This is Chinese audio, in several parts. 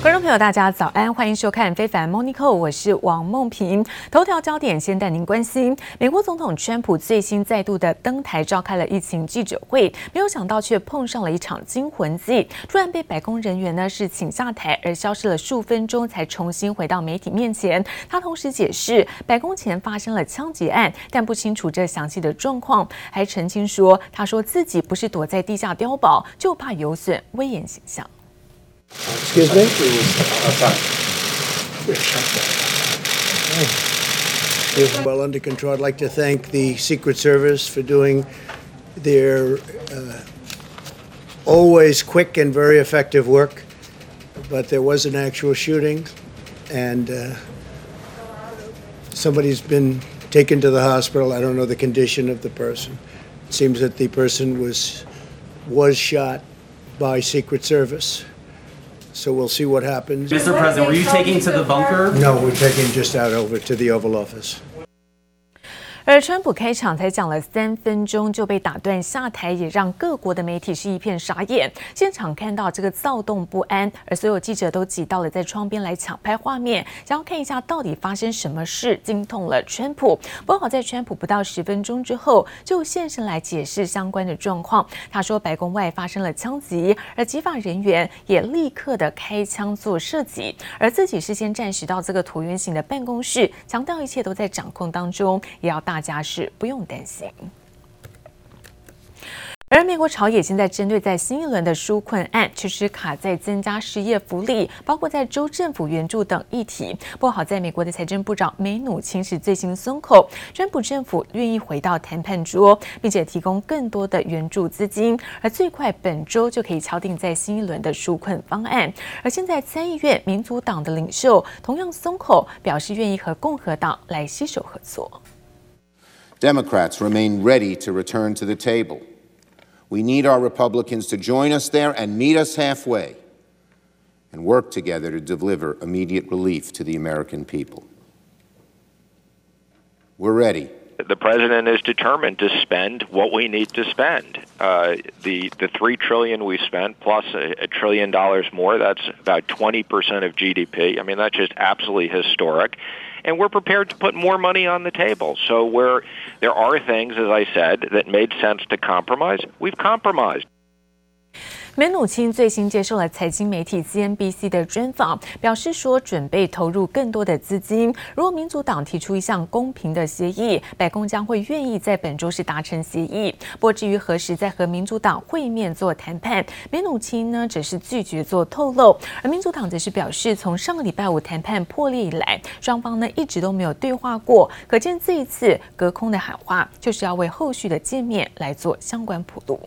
观众朋友，大家早安，欢迎收看《非凡 Monica》，我是王梦萍。头条焦点先带您关心：美国总统川普最新再度的登台召开了疫情记者会，没有想到却碰上了一场惊魂记，突然被白宫人员呢是请下台，而消失了数分钟才重新回到媒体面前。他同时解释，白宫前发生了枪击案，但不清楚这详细的状况，还澄清说，他说自己不是躲在地下碉堡，就怕有损威严形象。Excuse me? It's well under control. I'd like to thank the Secret Service for doing their uh, always quick and very effective work. But there was an actual shooting, and uh, somebody's been taken to the hospital. I don't know the condition of the person. It seems that the person was was shot by Secret Service. So we'll see what happens. Mr. President, were you taking to the bunker? No, we're taking just out over to the Oval Office. 而川普开场才讲了三分钟就被打断下台，也让各国的媒体是一片傻眼。现场看到这个躁动不安，而所有记者都挤到了在窗边来抢拍画面，想要看一下到底发生什么事惊动了川普。不过好在川普不到十分钟之后就现身来解释相关的状况。他说白宫外发生了枪击，而执法人员也立刻的开枪做射击，而自己是先暂时到这个椭圆形的办公室，强调一切都在掌控当中，也要大。大家是不用担心。而美国朝野现在针对在新一轮的纾困案，确实卡在增加失业福利，包括在州政府援助等议题。不过好在美国的财政部长梅努钦是最新松口，川普政府愿意回到谈判桌，并且提供更多的援助资金，而最快本周就可以敲定在新一轮的纾困方案。而现在参议院民主党的领袖同样松口，表示愿意和共和党来携手合作。Democrats remain ready to return to the table. We need our Republicans to join us there and meet us halfway and work together to deliver immediate relief to the American people. We're ready. The president is determined to spend what we need to spend. Uh, the the three trillion we spent plus a, a trillion dollars more. That's about twenty percent of GDP. I mean, that's just absolutely historic and we're prepared to put more money on the table. So where there are things, as I said, that made sense to compromise, we've compromised. 梅努钦最新接受了财经媒体 CNBC 的专访，表示说准备投入更多的资金。如果民主党提出一项公平的协议，白宫将会愿意在本周是达成协议。不过至于何时再和民主党会面做谈判，梅努钦呢只是拒绝做透露。而民主党则是表示，从上个礼拜五谈判破裂以来，双方呢一直都没有对话过。可见这一次隔空的喊话，就是要为后续的见面来做相关铺路。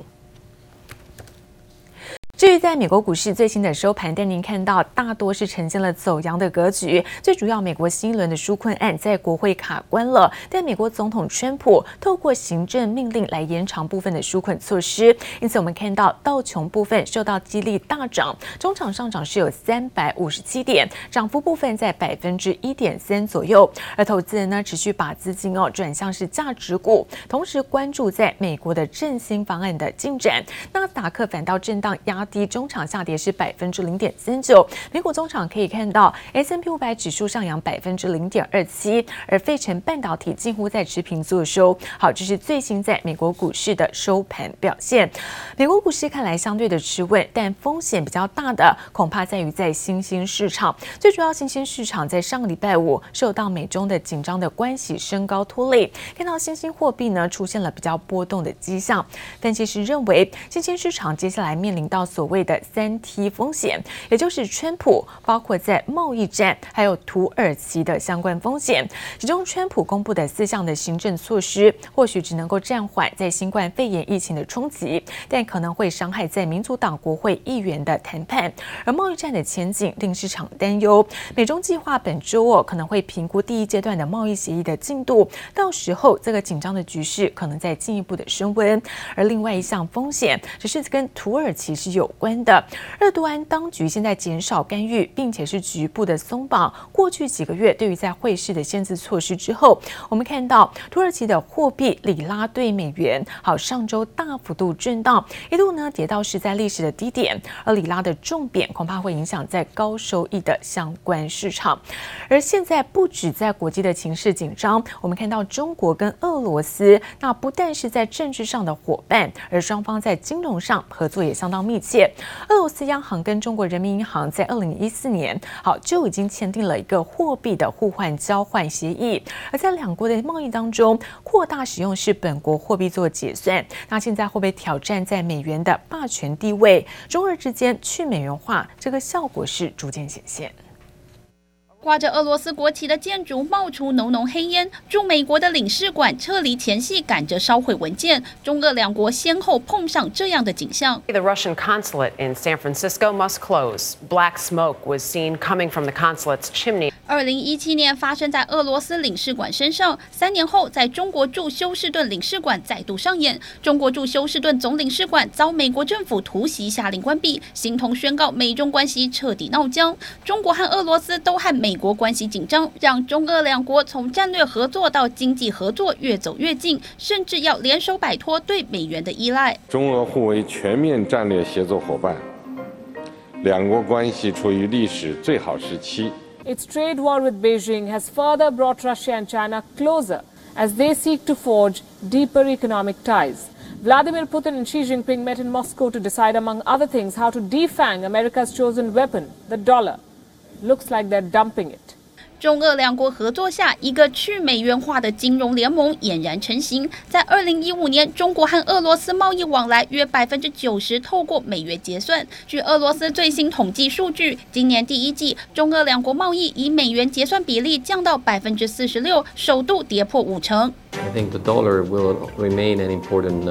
至于在美国股市最新的收盘，带您看到大多是呈现了走阳的格局。最主要，美国新一轮的纾困案在国会卡关了，但美国总统川普透过行政命令来延长部分的纾困措施。因此，我们看到道琼部分受到激励大涨，中场上涨是有三百五十七点，涨幅部分在百分之一点三左右。而投资人呢，持续把资金哦转向是价值股，同时关注在美国的振兴方案的进展。纳斯达克反倒震荡压。低中场下跌是百分之零点三九，美股中场可以看到 S&P 五百指数上扬百分之零点二七，而费城半导体近乎在持平作收。好，这是最新在美国股市的收盘表现。美国股市看来相对的持稳，但风险比较大的恐怕在于在新兴市场。最主要新兴市场在上个礼拜五受到美中的紧张的关系升高拖累，看到新兴货币呢出现了比较波动的迹象。分析师认为，新兴市场接下来面临到所所谓的三 T 风险，也就是川普包括在贸易战还有土耳其的相关风险。其中，川普公布的四项的行政措施，或许只能够暂缓在新冠肺炎疫情的冲击，但可能会伤害在民主党国会议员的谈判。而贸易战的前景令市场担忧。美中计划本周哦可能会评估第一阶段的贸易协议的进度，到时候这个紧张的局势可能再进一步的升温。而另外一项风险，只是跟土耳其是有关的。厄多安当局现在减少干预，并且是局部的松绑过去几个月对于在汇市的限制措施之后，我们看到土耳其的货币里拉对美元好上周大幅度震荡，一度呢跌到是在历史的低点，而里拉的重贬恐怕会影响在高收益的相关市场。而现在不止在国际的情势紧张，我们看到中国跟俄罗斯那不但是在政治上的伙伴，而双方在金融上合作也相当密切。俄罗斯央行跟中国人民银行在二零一四年好就已经签订了一个货币的互换交换协议，而在两国的贸易当中扩大使用是本国货币做结算。那现在会被挑战在美元的霸权地位？中日之间去美元化，这个效果是逐渐显现。挂着俄罗斯国旗的建筑冒出浓浓黑烟，驻美国的领事馆撤离前夕赶着烧毁文件，中俄两国先后碰上这样的景象。The Russian consulate in San Francisco must close. Black smoke was seen coming from the consulate's chimney. 二零一七年发生在俄罗斯领事馆身上，三年后在中国驻休士顿领事馆再度上演。中国驻休士顿总领事馆遭美国政府突袭下令关闭，形同宣告美中关系彻底闹僵。中国和俄罗斯都和美。美国关系紧张，让中俄两国从战略合作到经济合作越走越近，甚至要联手摆脱对美元的依赖。中俄互为全面战略协作伙伴，两国关系处于历史最好时期。Its trade war with Beijing has further brought Russia and China closer as they seek to forge deeper economic ties. Vladimir Putin and Xi Jinping met in Moscow to decide, among other things, how to defang America's chosen weapon, the dollar. Looks like they're dumping it. 中俄两国合作下，一个去美元化的金融联盟俨然成型。在二零一五年，中国和俄罗斯贸易往来约百分之九十透过美元结算。据俄罗斯最新统计数据，今年第一季，中俄两国贸易以美元结算比例降到百分之四十六，首度跌破五成。I think the dollar will remain an important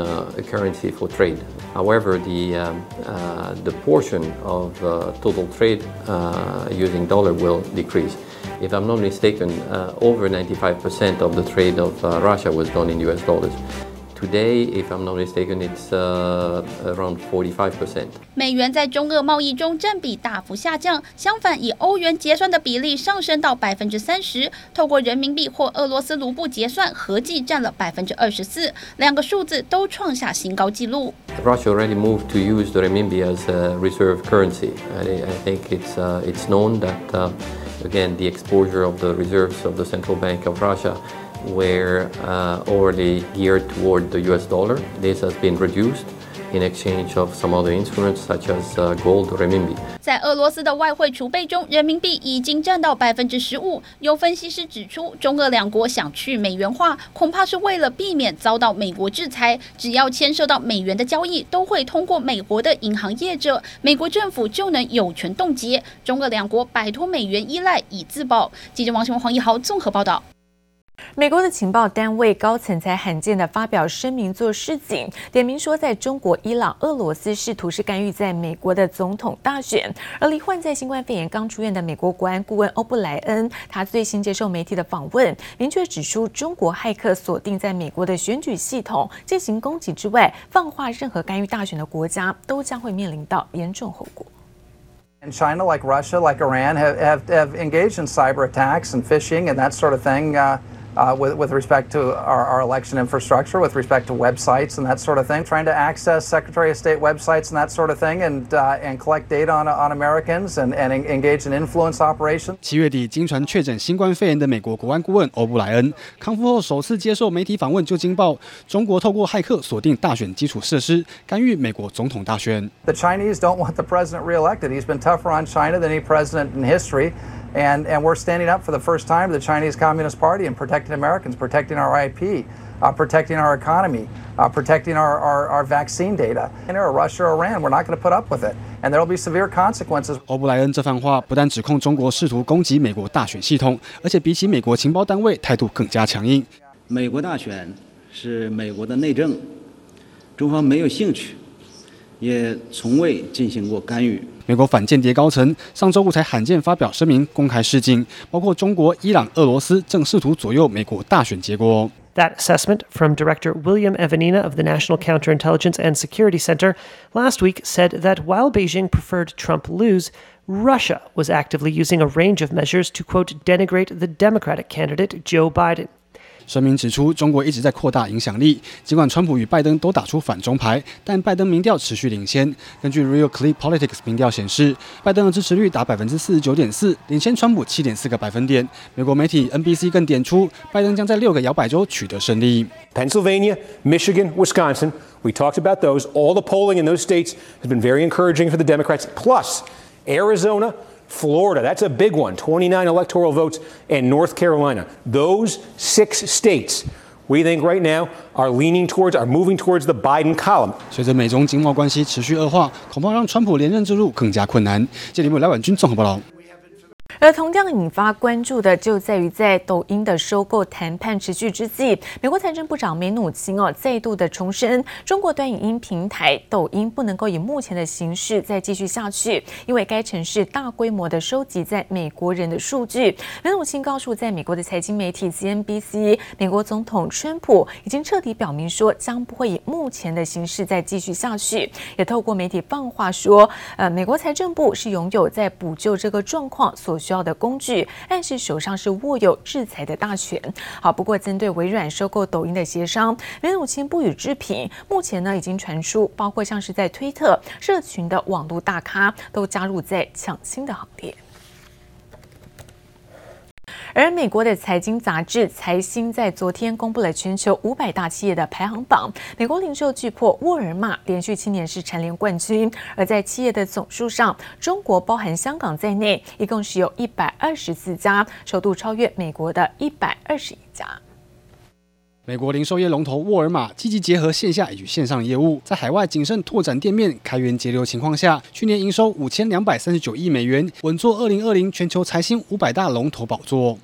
currency for trade. However, the um, uh, the portion of uh, total trade uh, using dollar will decrease. If I'm not mistaken, over 95% of the trade of Russia was done in US dollars. Today, if I'm not mistaken, it's around 45%. 美元在中俄贸易中占比大幅下降，相反，以欧元结算的比例上升到百分之三十，透过人民币或俄罗斯卢布结算，合计占了百分之二十四，两个数字都创下新高纪录。Russia already moved to use the renminbi as a reserve currency. I think it's it's known that again the exposure of the reserves of the central bank of Russia. Were already geared toward the US dollar. This has been reduced in exchange of some other instruments such as gold or renminbi. 在俄罗斯的外汇储备中，人民币已经占到百分之十五。有分析师指出，中俄两国想去美元化，恐怕是为了避免遭到美国制裁。只要牵涉到美元的交易，都会通过美国的银行业者，美国政府就能有权冻结。中俄两国摆脱美元依赖以自保。记者王雄、黄一豪综合报道。美国的情报单位高层才罕见的发表声明做示警，点名说在中国、伊朗、俄罗斯试图是干预在美国的总统大选。而罹患在新冠肺炎刚出院的美国国安顾问欧布莱恩，他最新接受媒体的访问，明确指出，中国骇客锁定在美国的选举系统进行攻击之外，放话任何干预大选的国家都将会面临到严重后果。And China, like Russia, like Iran, have have have engaged in cyber attacks and phishing and that sort of thing. Uh, Uh, with, with respect to our, our election infrastructure, with respect to websites and that sort of thing, trying to access Secretary of State websites and that sort of thing, and uh, and collect data on on Americans and and engage in influence operations. 七月底，经传确诊新冠肺炎的美国国安顾问欧布莱恩康复后首次接受媒体访问，就惊爆中国透过骇客锁定大选基础设施，干预美国总统大选。The Chinese don't want the president reelected. He's been tougher on China than any president in history. And, and we're standing up for the first time to the Chinese Communist Party and protecting Americans, protecting our IP, uh, protecting our economy, uh, protecting our, our, our vaccine data. And or Russia or Iran, we're not going to put up with it. And there will be severe consequences. 欧布莱恩这番话不但指控中国试图攻击美国大选系统，而且比起美国情报单位态度更加强硬。美国大选是美国的内政，中方没有兴趣。也从未进行过干预。美国反间谍高层上周五才罕见发表声明，公开示警，包括中国、伊朗、俄罗斯正试图左右美国大选结果。 That assessment from Director William Evanina of the National Counterintelligence and Security Center last week said that while Beijing preferred Trump lose, Russia was actively using a range of measures to, quote, denigrate the Democratic candidate Joe Biden. 声明指出，中国一直在扩大影响力。尽管川普与拜登都打出反中牌，但拜登民调持续领先。根据 Real Clear Politics 民调显示，拜登的支持率达百分之四十九点四，领先川普七点四个百分点。美国媒体 NBC 更点出，拜登将在六个摇摆州取得胜利。Pennsylvania, Michigan, Wisconsin. We talked about those. All the polling in those states has been very encouraging for the Democrats. Plus, Arizona. Florida, that's a big one, 29 electoral votes, and North Carolina. Those six states we think right now are leaning towards, are moving towards the Biden column. 随着美中经贸关系持续恶化，恐怕让川普连任之路更加困难。这里有来婉君综合报道。 而同样引发关注的就在于，在抖音的收购谈判持续之际，美国财政部长梅努钦哦再度的重申，中国短影音平台抖音不能够以目前的形式再继续下去，因为该城市大规模的收集在美国人的数据。梅努钦告诉在美国的财经媒体 CNBC，美国总统川普已经彻底表明说，将不会以目前的形式再继续下去，也透过媒体放话说，呃，美国财政部是拥有在补救这个状况所需。需要的工具，暗示手上是握有制裁的大权。好，不过针对微软收购抖音的协商，雷努钦不予置评。目前呢，已经传出包括像是在推特社群的网络大咖都加入在抢新的行列。而美国的财经杂志财新在昨天公布了全球五百大企业的排行榜，美国零售巨破沃尔玛连续七年是蝉联冠军。而在企业的总数上，中国包含香港在内，一共是有一百二十四家，首度超越美国的一百二十一家。美国零售业龙头沃尔玛积极结合线下与线上业务，在海外谨慎拓展店面、开源节流情况下，去年营收五千两百三十九亿美元，稳坐二零二零全球财新五百大龙头宝座。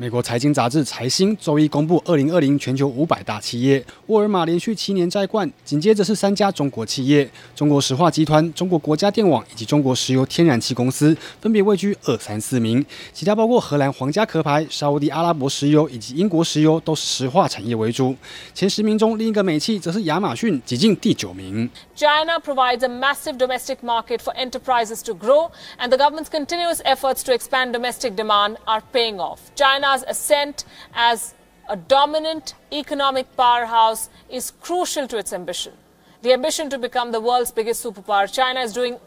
美国财经杂志财新周一公布二零二零全球五百大。企业沃尔玛连续七年摘冠，紧接着是三家中国企业：中国石化集团、中国国家电网以及中国石油天然气公司，分别位居二三四名。其他包括荷兰皇家壳牌、沙乌地阿拉伯石油以及英国石油，都是石化产业为主。前十名中，另一个美企则是亚马逊，挤进第九名。China provides a massive domestic market for enterprises to grow, and the government's continuous efforts to expand domestic demand are paying off. China's ascent as a dominant economic powerhouse is crucial to its ambition. The ambition to become the world's biggest superpower. China is doing,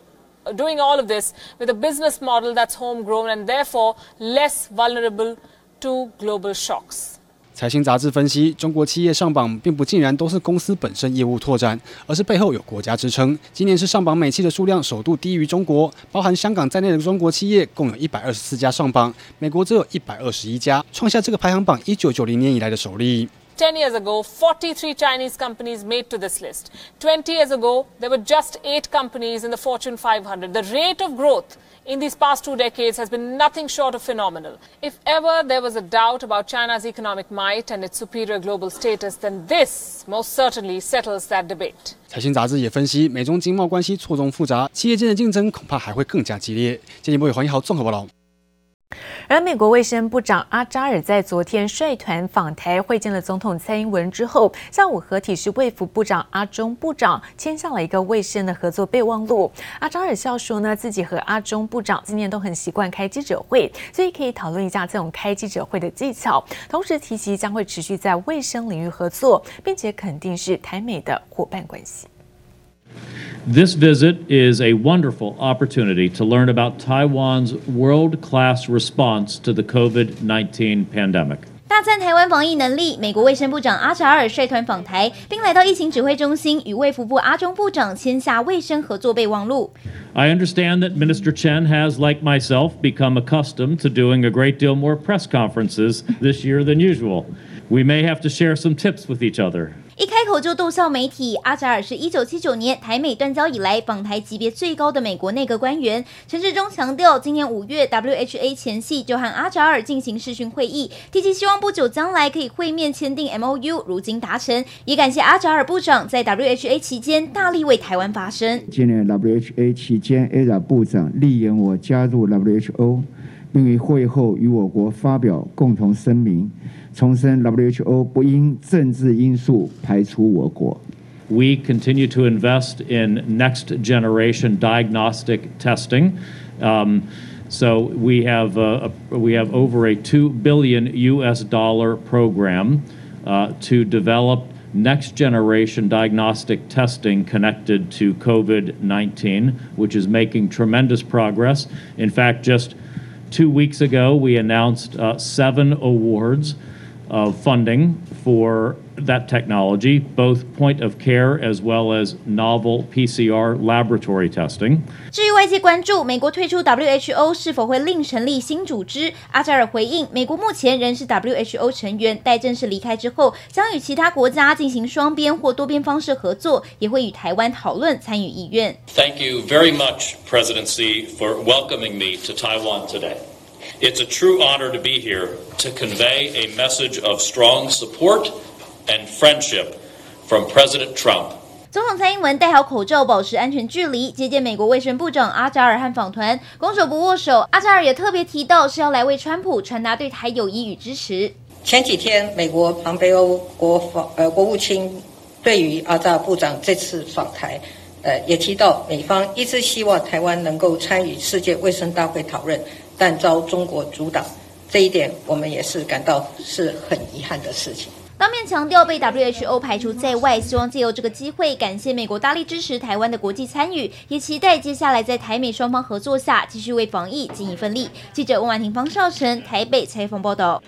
doing all of this with a business model that's homegrown and therefore less vulnerable to global shocks. 财新杂志分析，中国企业上榜并不竟然都是公司本身业务拓展，而是背后有国家支撑。今年是上榜美企的数量首度低于中国，包含香港在内的中国企业共有一百二十四家上榜，美国则有一百二十一家，创下这个排行榜一九九零年以来的首例。Ten years ago, 43 Chinese companies made to this list. Twenty years ago, there were just eight companies in the Fortune 500. The rate of growth in these past two decades has been nothing short of phenomenal. If ever there was a doubt about China's economic might and its superior global status, then this most certainly settles that debate. 财新杂志也分析，美中经贸关系错综复杂，企业间的竞争恐怕还会更加激烈。进一步有黄一豪综合报道。 而美国卫生部长阿扎尔在昨天率团访台会见了总统蔡英文之后，下午合体是卫福部长阿中部长签下了一个卫生的合作备忘录。阿扎尔笑说呢，自己和阿中部长今年都很习惯开记者会，所以可以讨论一下这种开记者会的技巧。同时提及将会持续在卫生领域合作，并且肯定是台美的伙伴关系。This visit is a wonderful opportunity to learn about Taiwan's world-class response to the COVID-19 pandemic. 大赞台湾防疫能力，美国卫生部长阿扎尔率团访台，并来到疫情指挥中心，与卫福部阿中部长签下卫生合作备忘录。I understand that Minister Chen has, like myself, become accustomed to doing a great deal more press conferences this year than usual. We may have to share some tips with each other. 一开口就逗笑媒体。阿扎尔是一九七九年台美断交以来访台级别最高的美国内阁官员。陈志忠强调，今年五月 WHA 前夕就和阿扎尔进行视讯会议，提及希望不久将来可以会面签订 MOU，如今达成，也感谢阿扎尔部长在 WHA 期间大力为台湾发声。今年 WHA 期间，阿扎尔部长力援我加入 WHO，并于会后与我国发表共同声明。重申 WHO 不因政治因素排除我国。We continue to invest in next generation diagnostic testing. Um, so we have uh, we have over a two billion U.S. dollar program uh, to develop next generation diagnostic testing connected to COVID-19, which is making tremendous progress. In fact, just two weeks ago, we announced uh, seven awards of funding for that technology, both point of care as well as novel PCR laboratory testing. 至于外界关注美国退出 WHO 是否会另成立新组织，阿扎尔回应，美国目前仍是 WHO 成员，待正式离开之后，将与其他国家进行双边或多边方式合作，也会与台湾讨论参与意愿。Thank you very much, President Xi, for welcoming me to Taiwan today. It's a true honor to be here to convey a message of strong support and friendship from President Trump. 总统蔡英文戴好口罩，保持安全距离，接见美国卫生部长阿扎尔和访团，拱手不握手。阿扎尔也特别提到，是要来为川普传达对台友谊与支持。前几天，美国庞培欧国防呃国务卿对于阿扎尔部长这次访台，呃也提到美方一直希望台湾能够参与世界卫生大会讨论。但遭中国阻挡，这一点我们也是感到是很遗憾的事情。当面强调被 WHO 排除在外，希望借由这个机会感谢美国大力支持台湾的国际参与，也期待接下来在台美双方合作下继续为防疫尽一份力。记者温婉婷、方少成台北采访报道。